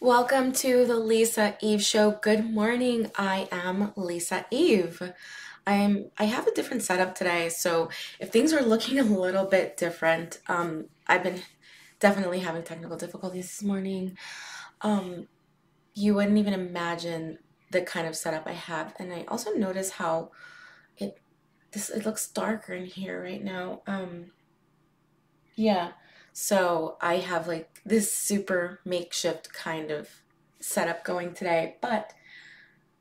Welcome to the Lisa Eve Show. Good morning. I am Lisa Eve. I'm I have a different setup today, so if things are looking a little bit different, um, I've been definitely having technical difficulties this morning. Um, you wouldn't even imagine the kind of setup I have, and I also notice how it this it looks darker in here right now. Um, yeah. So I have like this super makeshift kind of setup going today, but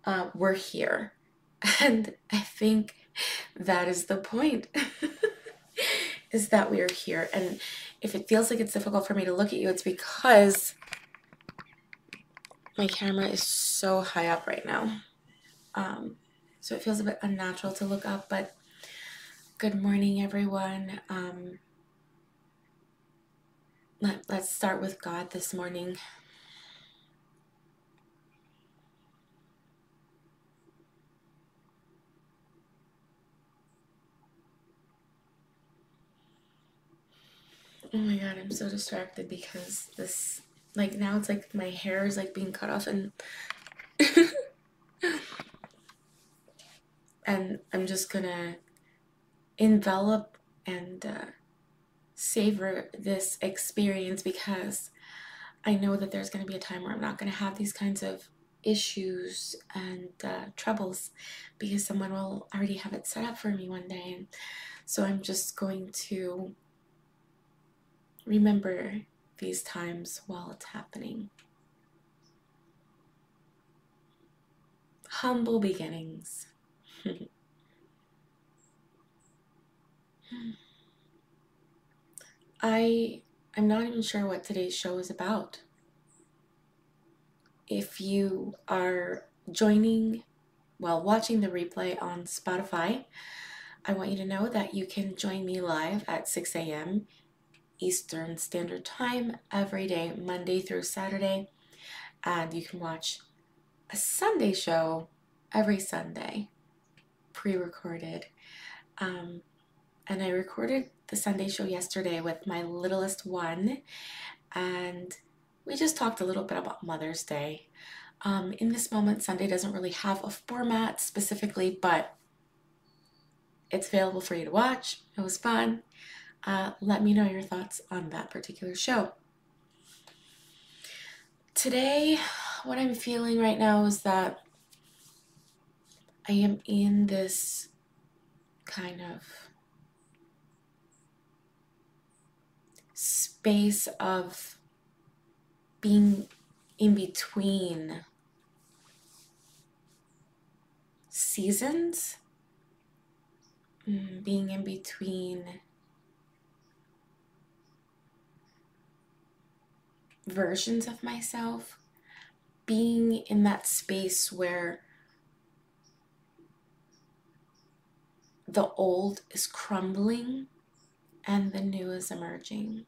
uh, we're here. And I think that is the point. is that we are here. And if it feels like it's difficult for me to look at you, it's because my camera is so high up right now. Um, so it feels a bit unnatural to look up, but good morning, everyone. Um, let, let's start with God this morning. Oh my god, I'm so distracted because this, like, now it's like my hair is like being cut off and. and I'm just gonna envelop and uh, savor this experience because I know that there's going to be a time where I'm not going to have these kinds of issues and uh, troubles because someone will already have it set up for me one day. And so I'm just going to remember these times while it's happening. Humble beginnings. I I'm not even sure what today's show is about. If you are joining while watching the replay on Spotify, I want you to know that you can join me live at 6 a.m. Eastern Standard Time every day, Monday through Saturday. And you can watch a Sunday show every Sunday, pre recorded. Um, and I recorded the Sunday show yesterday with my littlest one, and we just talked a little bit about Mother's Day. Um, in this moment, Sunday doesn't really have a format specifically, but it's available for you to watch. It was fun. Uh, let me know your thoughts on that particular show. Today, what I'm feeling right now is that I am in this kind of space of being in between seasons, mm, being in between versions of myself, being in that space where the old is crumbling and the new is emerging.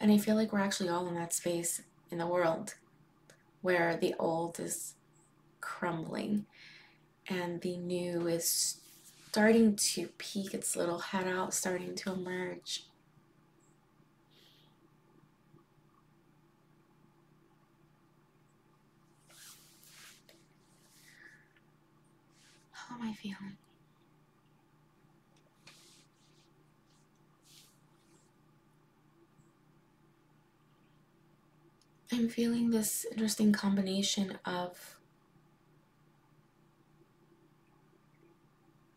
And I feel like we're actually all in that space in the world where the old is crumbling and the new is starting to peek its little head out, starting to emerge. How am I feeling? I'm feeling this interesting combination of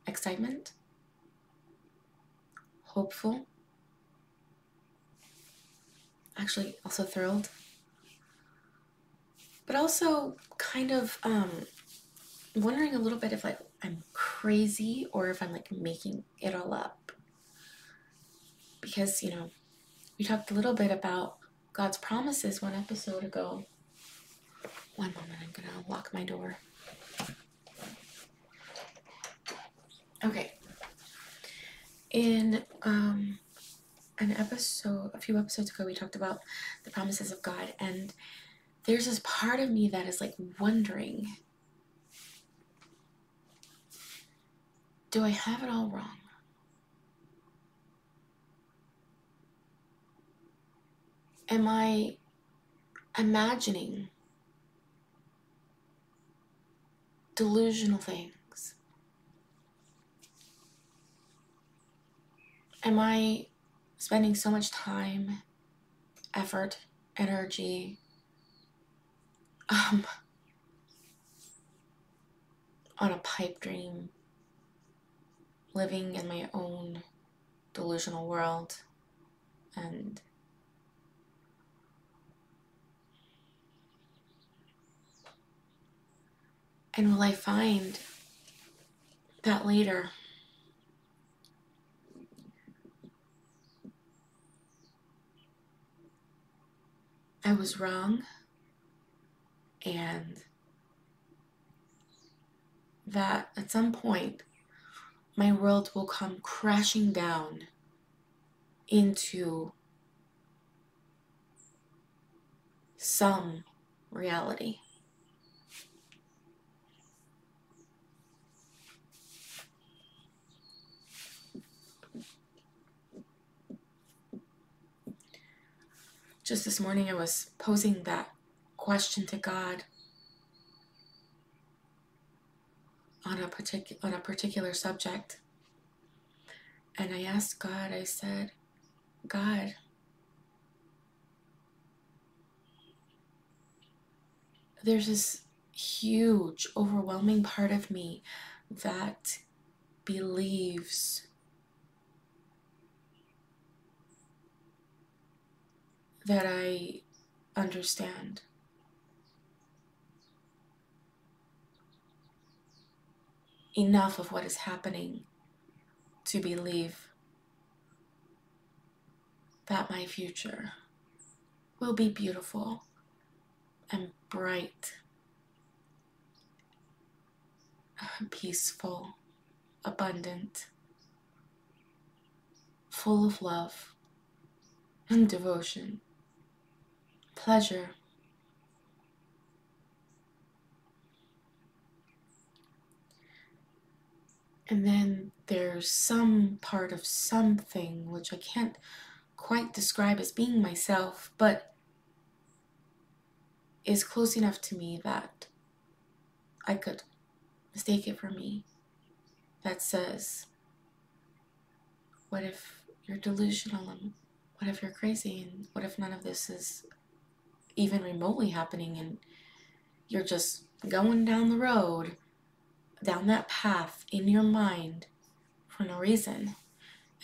excitement, hopeful, actually also thrilled, but also kind of um, wondering a little bit if like I'm crazy or if I'm like making it all up. Because, you know, we talked a little bit about God's promises one episode ago. One moment, I'm to lock my door. Okay. In um, an episode, a few episodes ago, we talked about the promises of God, and there's this part of me that is like wondering do I have it all wrong? Am I imagining delusional things? Am I spending so much time, effort, energy um, on a pipe dream, living in my own delusional world, and and will I find that later? I was wrong and that at some point my world will come crashing down into some reality. Just this morning, I was posing that question to God on a particular on a particular subject. And I asked God, I said, God, there's this huge, overwhelming part of me that believes that I understand. enough of what is happening to believe that my future will be beautiful and bright, peaceful, abundant, full of love and devotion, pleasure And then there's some part of something which I can't quite describe as being myself, but is close enough to me that I could mistake it for me. That says, what if you're delusional and what if you're crazy and what if none of this is even remotely happening and you're just going down the road down that path in your mind for no reason.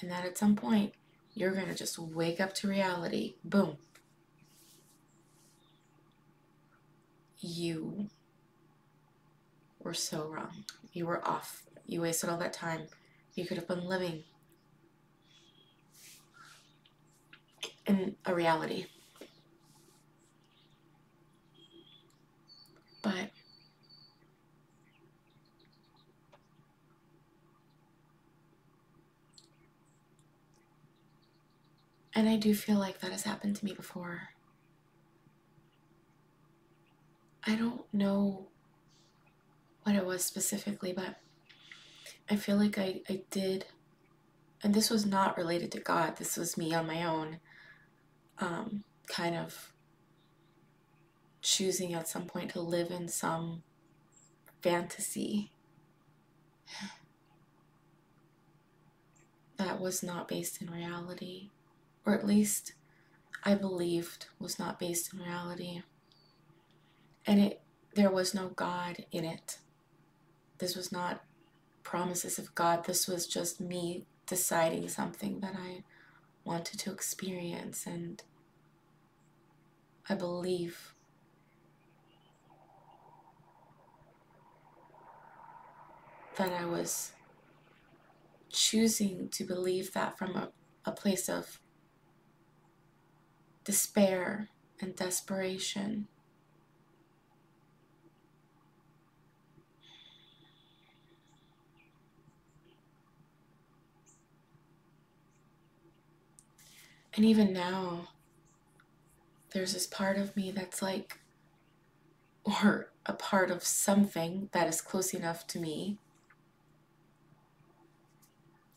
And that at some point, you're going to just wake up to reality. Boom. You were so wrong. You were off. You wasted all that time. You could have been living in a reality. But And I do feel like that has happened to me before. I don't know what it was specifically, but I feel like I, I did, and this was not related to God, this was me on my own, um, kind of choosing at some point to live in some fantasy that was not based in reality or at least I believed was not based in reality. And it there was no God in it. This was not promises of God. This was just me deciding something that I wanted to experience and I believe that I was choosing to believe that from a, a place of despair, and desperation. And even now, there's this part of me that's like, or a part of something that is close enough to me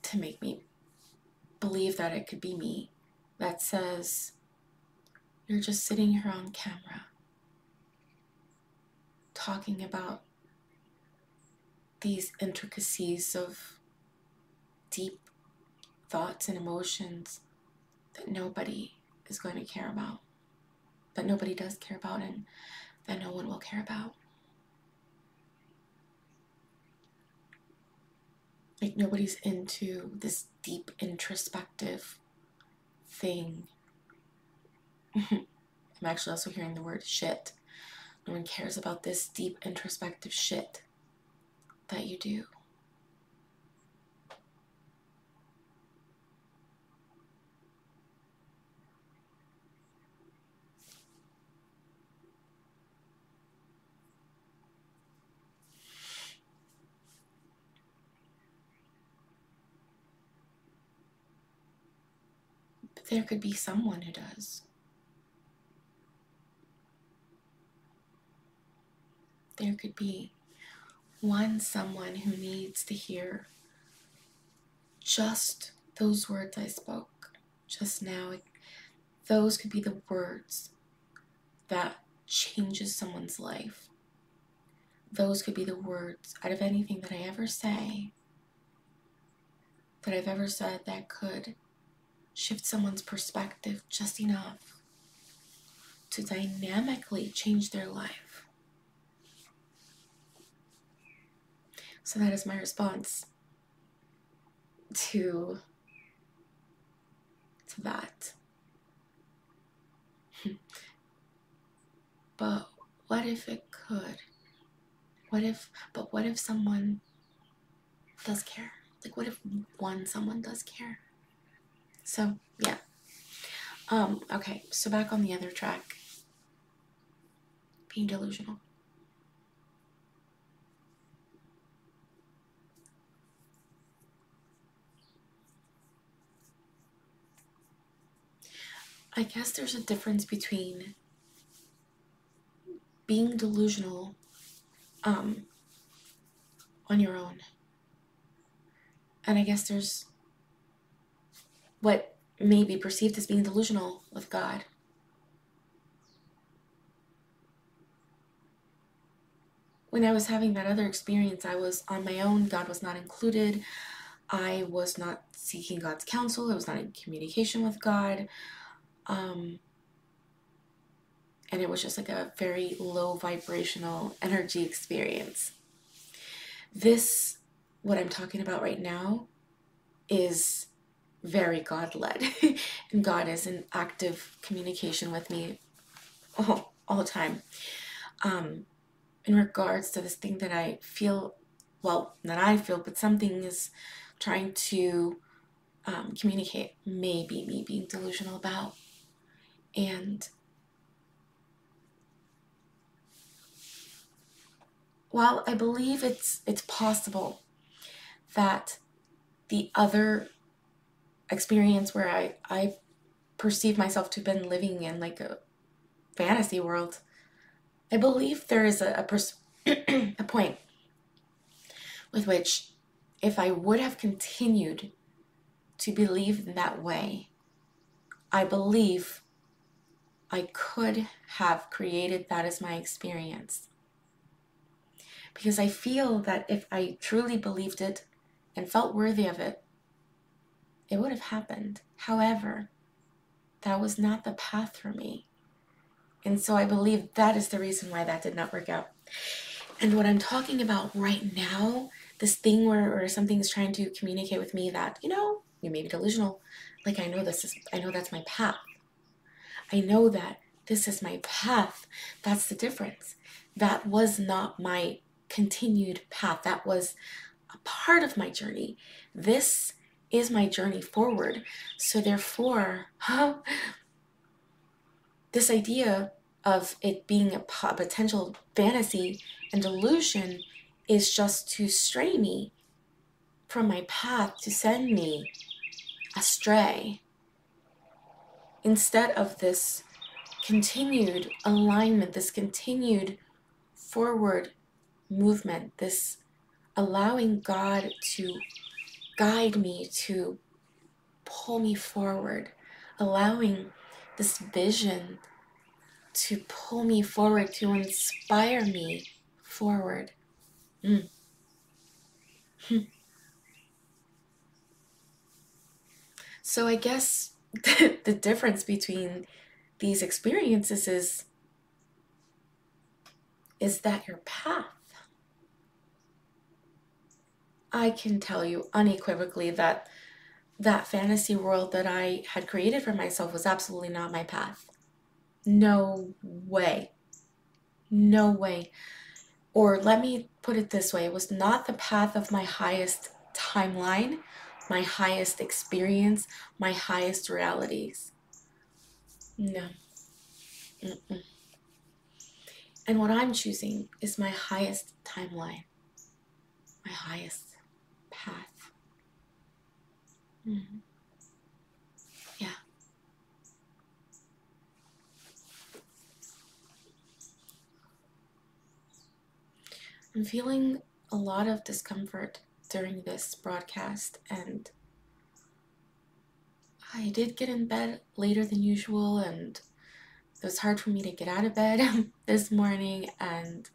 to make me believe that it could be me that says, You're just sitting here on camera talking about these intricacies of deep thoughts and emotions that nobody is going to care about, that nobody does care about, and that no one will care about. Like nobody's into this deep introspective thing. Mm-hmm. I'm actually also hearing the word shit. No one cares about this deep introspective shit that you do. But there could be someone who does. There could be one someone who needs to hear just those words I spoke just now. Those could be the words that changes someone's life. Those could be the words out of anything that I ever say that I've ever said that could shift someone's perspective just enough to dynamically change their life. So that is my response to to that. but what if it could? What if but what if someone does care? Like what if one someone does care? So, yeah. Um, okay, so back on the other track. Being delusional. I guess there's a difference between being delusional um, on your own. And I guess there's what may be perceived as being delusional with God. When I was having that other experience, I was on my own, God was not included. I was not seeking God's counsel, I was not in communication with God. Um, and it was just like a very low vibrational energy experience. This, what I'm talking about right now, is very God led. and God is in active communication with me all, all the time. Um, in regards to this thing that I feel, well, not I feel, but something is trying to um, communicate, maybe me being delusional about. And while I believe it's it's possible that the other experience where I, I perceive myself to have been living in like a fantasy world. I believe there is a, a, pers- a point with which, if I would have continued to believe in that way, I believe I could have created that as my experience. Because I feel that if I truly believed it and felt worthy of it, it would have happened. However, that was not the path for me. And so I believe that is the reason why that did not work out. And what I'm talking about right now, this thing where, or something is trying to communicate with me that, you know, you may be delusional. Like I know this is I know that's my path. I know that this is my path. That's the difference. That was not my continued path. That was a part of my journey. This is my journey forward. So, therefore, huh, this idea of it being a potential fantasy and delusion is just to stray me from my path, to send me astray. Instead of this continued alignment, this continued forward movement, this allowing God to guide me, to pull me forward, allowing this vision to pull me forward, to inspire me forward. Mm. So I guess the, the difference between these experiences is is that your path. I can tell you unequivocally that that fantasy world that I had created for myself was absolutely not my path. No way. No way. Or let me put it this way it was not the path of my highest timeline my highest experience, my highest realities. No. Mm-mm. And what I'm choosing is my highest timeline, my highest path. Mm-hmm. Yeah. I'm feeling a lot of discomfort during this broadcast, and I did get in bed later than usual, and it was hard for me to get out of bed this morning. And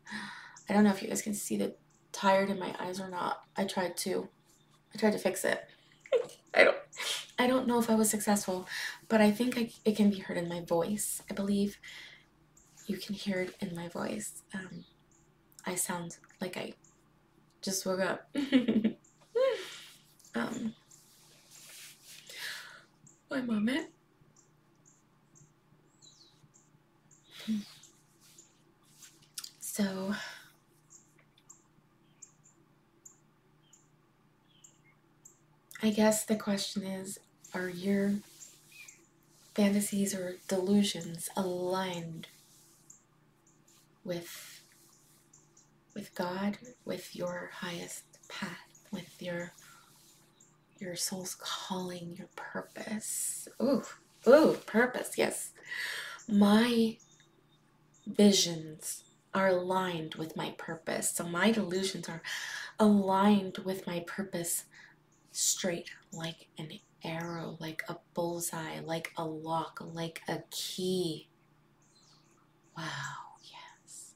I don't know if you guys can see the tired in my eyes or not. I tried to, I tried to fix it. I don't, I don't know if I was successful, but I think I, it can be heard in my voice. I believe you can hear it in my voice. Um, I sound like I just woke up. um, one moment. So, I guess the question is are your fantasies or delusions aligned with with God, with your highest path, with your your soul's calling, your purpose. Ooh, ooh, purpose, yes. My visions are aligned with my purpose. So my delusions are aligned with my purpose straight like an arrow, like a bullseye, like a lock, like a key. Wow. Yes.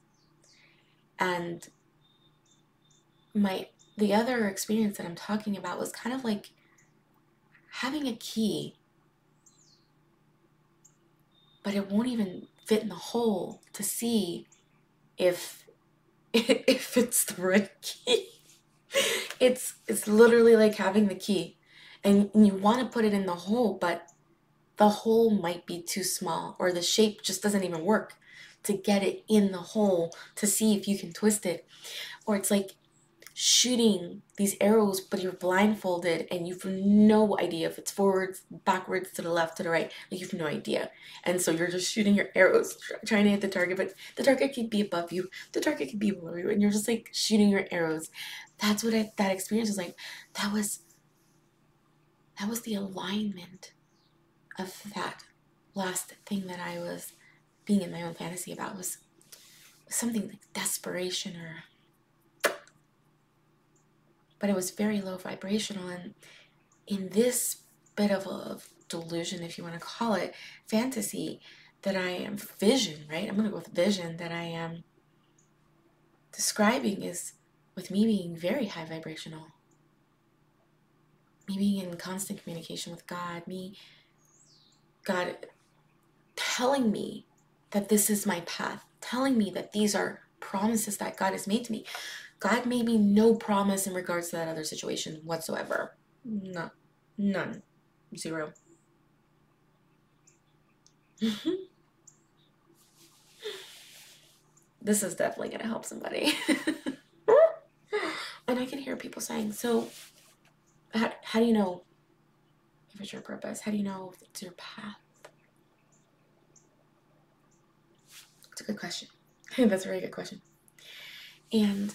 And my the other experience that I'm talking about was kind of like having a key, but it won't even fit in the hole to see if if it's the right key. It's it's literally like having the key and you want to put it in the hole, but the hole might be too small or the shape just doesn't even work to get it in the hole to see if you can twist it. Or it's like shooting these arrows, but you're blindfolded and you've no idea if it's forwards, backwards, to the left, to the right. Like you've no idea. And so you're just shooting your arrows, trying to hit the target, but the target could be above you, the target could be below you, and you're just like shooting your arrows. That's what I, that experience was like. That was that was the alignment of that last thing that I was being in my own fantasy about was something like desperation or but it was very low vibrational and in this bit of a delusion if you want to call it fantasy that i am vision right i'm going to go with vision that i am describing is with me being very high vibrational me being in constant communication with god me god telling me that this is my path, telling me that these are promises that God has made to me. God made me no promise in regards to that other situation whatsoever. No, none, zero. Mm-hmm. this is definitely going to help somebody. and I can hear people saying, so how, how do you know if it's your purpose? How do you know if it's your path? It's a good question. That's a very good question. And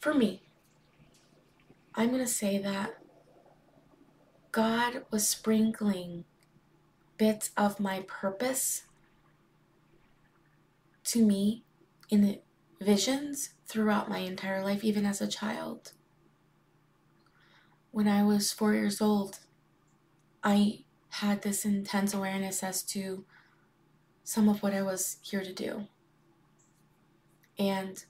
for me, I'm going to say that God was sprinkling bits of my purpose to me in the visions throughout my entire life, even as a child. When I was four years old, I had this intense awareness as to some of what I was here to do. And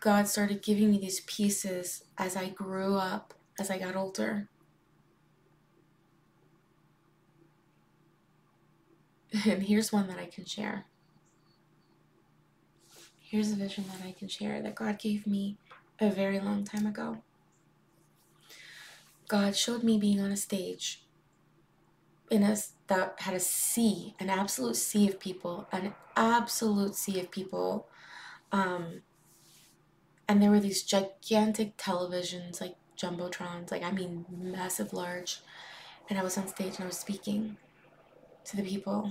God started giving me these pieces as I grew up, as I got older. And here's one that I can share. Here's a vision that I can share that God gave me a very long time ago. God showed me being on a stage in a that had a sea, an absolute sea of people, an absolute sea of people. Um, and there were these gigantic televisions, like jumbotrons, like I mean, massive, large. And I was on stage and I was speaking to the people,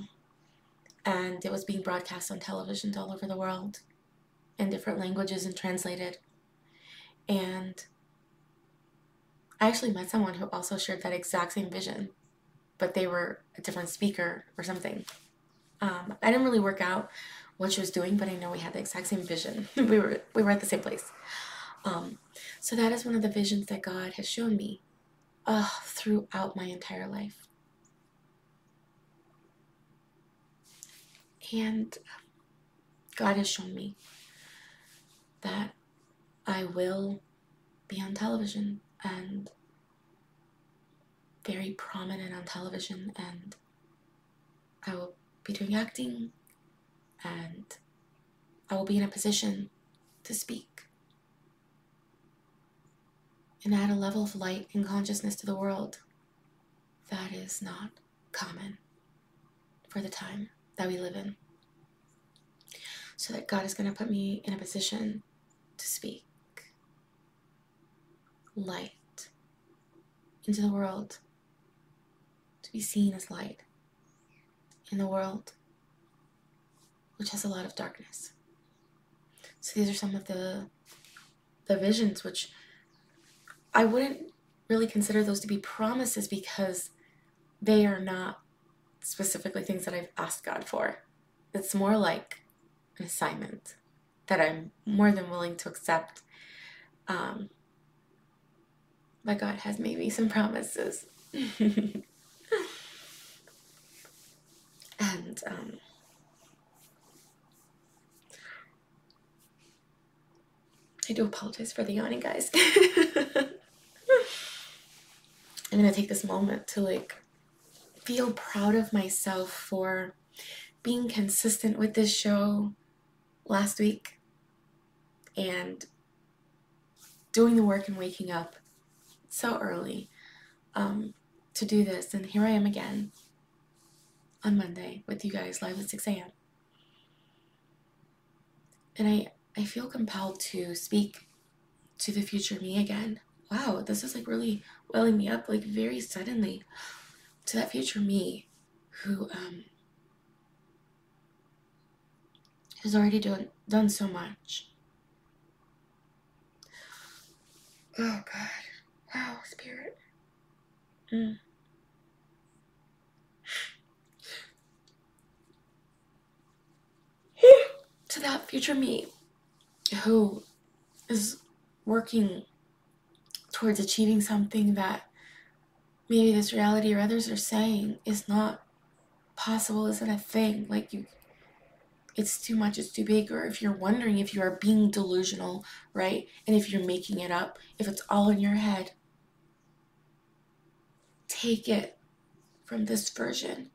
and it was being broadcast on televisions all over the world in different languages and translated. And I actually met someone who also shared that exact same vision, but they were a different speaker or something. Um, I didn't really work out what she was doing, but I know we had the exact same vision. we were we were at the same place. Um, so that is one of the visions that God has shown me uh, throughout my entire life. And God has shown me that I will be on television and very prominent on television, and I will be doing acting, and I will be in a position to speak and add a level of light and consciousness to the world that is not common for the time that we live in. So that God is going to put me in a position to speak light into the world, to be seen as light in the world, which has a lot of darkness. So these are some of the the visions which I wouldn't really consider those to be promises because they are not specifically things that I've asked God for. It's more like an assignment that I'm more than willing to accept. Um, but God has made me some promises. and um, I do apologize for the yawning, guys. I'm gonna take this moment to like feel proud of myself for being consistent with this show last week and doing the work and waking up so early um, to do this. And here I am again on Monday with you guys live at 6 a.m. And I, I feel compelled to speak to the future me again. Wow, this is like really welling me up, like very suddenly, to that future me who um, has already done, done so much. Oh, God. Wow, spirit. Mm. to that future me who is working towards achieving something that maybe this reality or others are saying is not possible, isn't a thing. Like you it's too much, it's too big, or if you're wondering if you are being delusional, right? And if you're making it up, if it's all in your head, take it from this version.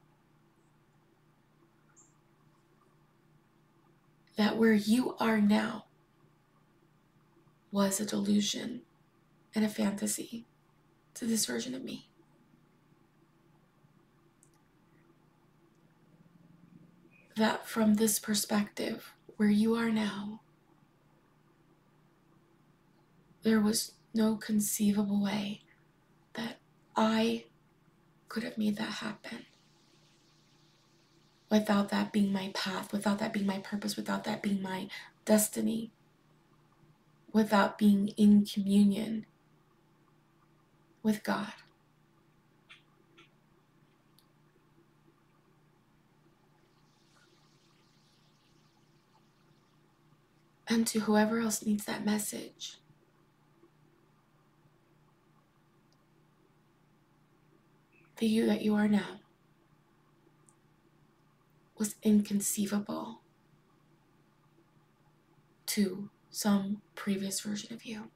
That where you are now was a delusion and a fantasy to this version of me. That from this perspective, where you are now, there was no conceivable way that I could have made that happen. Without that being my path, without that being my purpose, without that being my destiny, without being in communion with God. And to whoever else needs that message. the you that you are now was inconceivable to some previous version of you.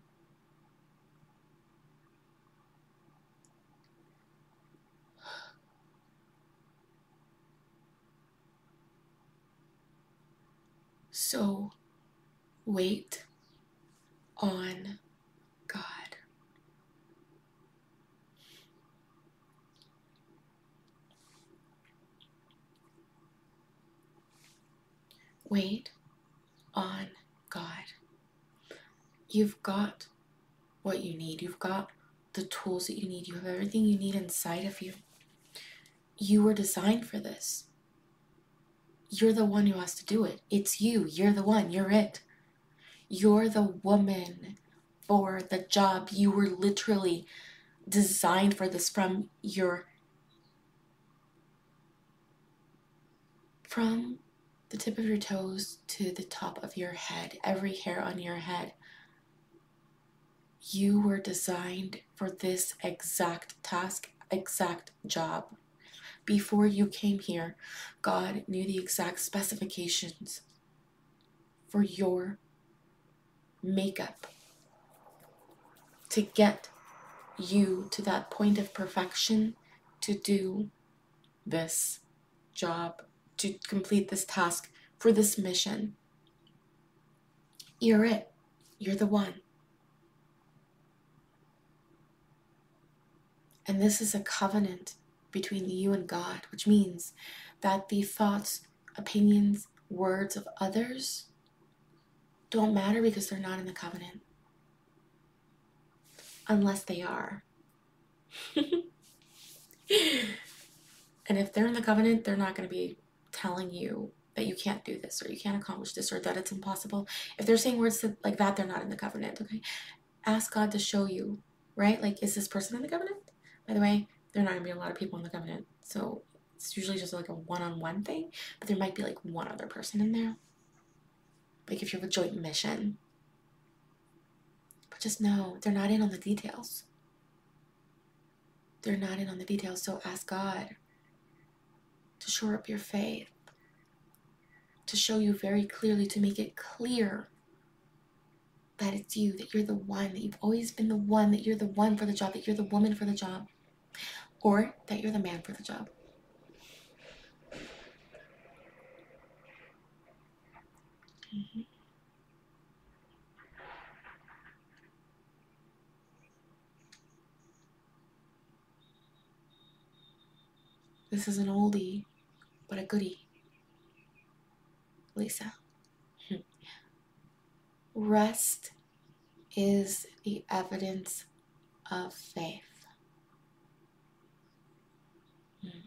So wait on God. Wait on God. You've got what you need. You've got the tools that you need. You have everything you need inside of you. You were designed for this. You're the one who has to do it. It's you. You're the one. You're it. You're the woman for the job. You were literally designed for this from your from the tip of your toes to the top of your head, every hair on your head. You were designed for this exact task, exact job. Before you came here, God knew the exact specifications for your makeup to get you to that point of perfection to do this job, to complete this task for this mission. You're it. You're the one. And this is a covenant between you and God, which means that the thoughts, opinions, words of others don't matter because they're not in the covenant. Unless they are. and if they're in the covenant, they're not going to be telling you that you can't do this or you can't accomplish this or that it's impossible. If they're saying words like that, they're not in the covenant, okay? Ask God to show you, right? Like, is this person in the covenant? By the way, there are not going to be a lot of people in the covenant. So it's usually just like a one on one thing, but there might be like one other person in there. Like if you have a joint mission. But just know they're not in on the details. They're not in on the details. So ask God to shore up your faith, to show you very clearly, to make it clear that it's you, that you're the one, that you've always been the one, that you're the one for the job, that you're the woman for the job, or that you're the man for the job. Mm-hmm. This is an oldie, but a goodie. Lisa. Rest is the evidence of faith. Hmm.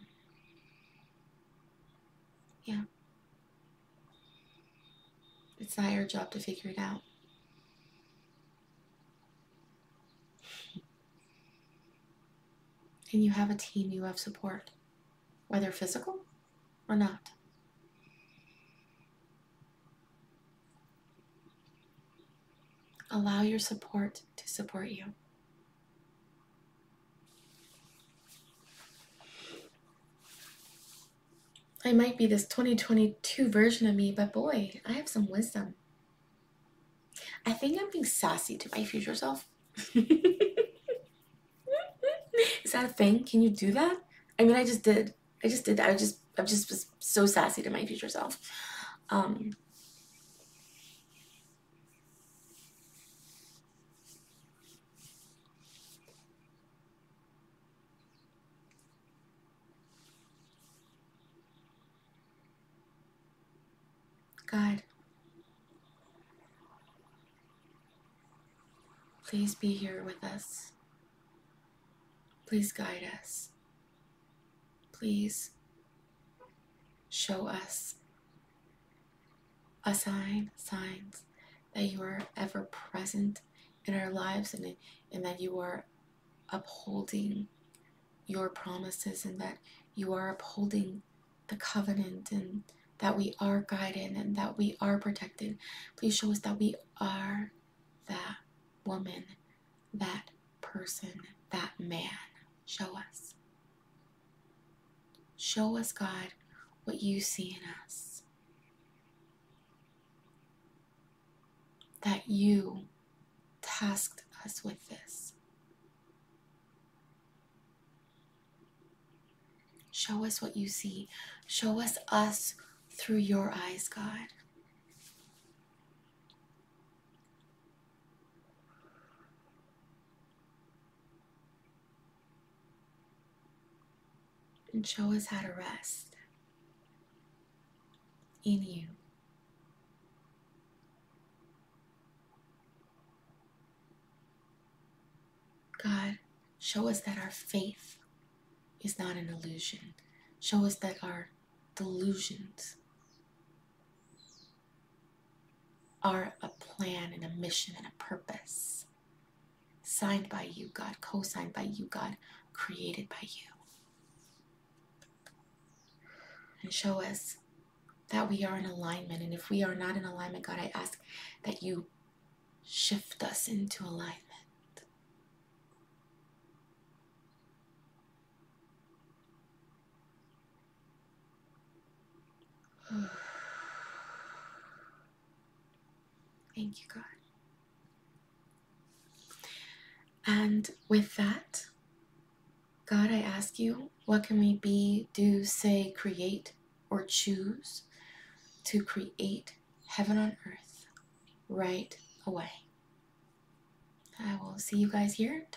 Yeah. It's not your job to figure it out. And you have a team, you have support, whether physical or not. Allow your support to support you. I might be this 2022 version of me, but boy, I have some wisdom. I think I'm being sassy to my future self. Is that a thing? Can you do that? I mean, I just did. I just did that. I just, I just was so sassy to my future self. Um, God, please be here with us. Please guide us. Please show us a sign, signs that you are ever present in our lives and, and that you are upholding your promises and that you are upholding the covenant and that we are guided and that we are protected. Please show us that we are that woman, that person, that man. Show us. Show us, God, what you see in us. That you tasked us with this. Show us what you see. Show us us through your eyes, God. And show us how to rest in you. God, show us that our faith is not an illusion. Show us that our delusions are a plan and a mission and a purpose signed by you, God, co signed by you, God, created by you. And show us that we are in alignment. And if we are not in alignment, God, I ask that you shift us into alignment. Thank you, God. And with that, God, I ask you, what can we be, do, say, create, or choose to create heaven on earth right away? I will see you guys here tomorrow.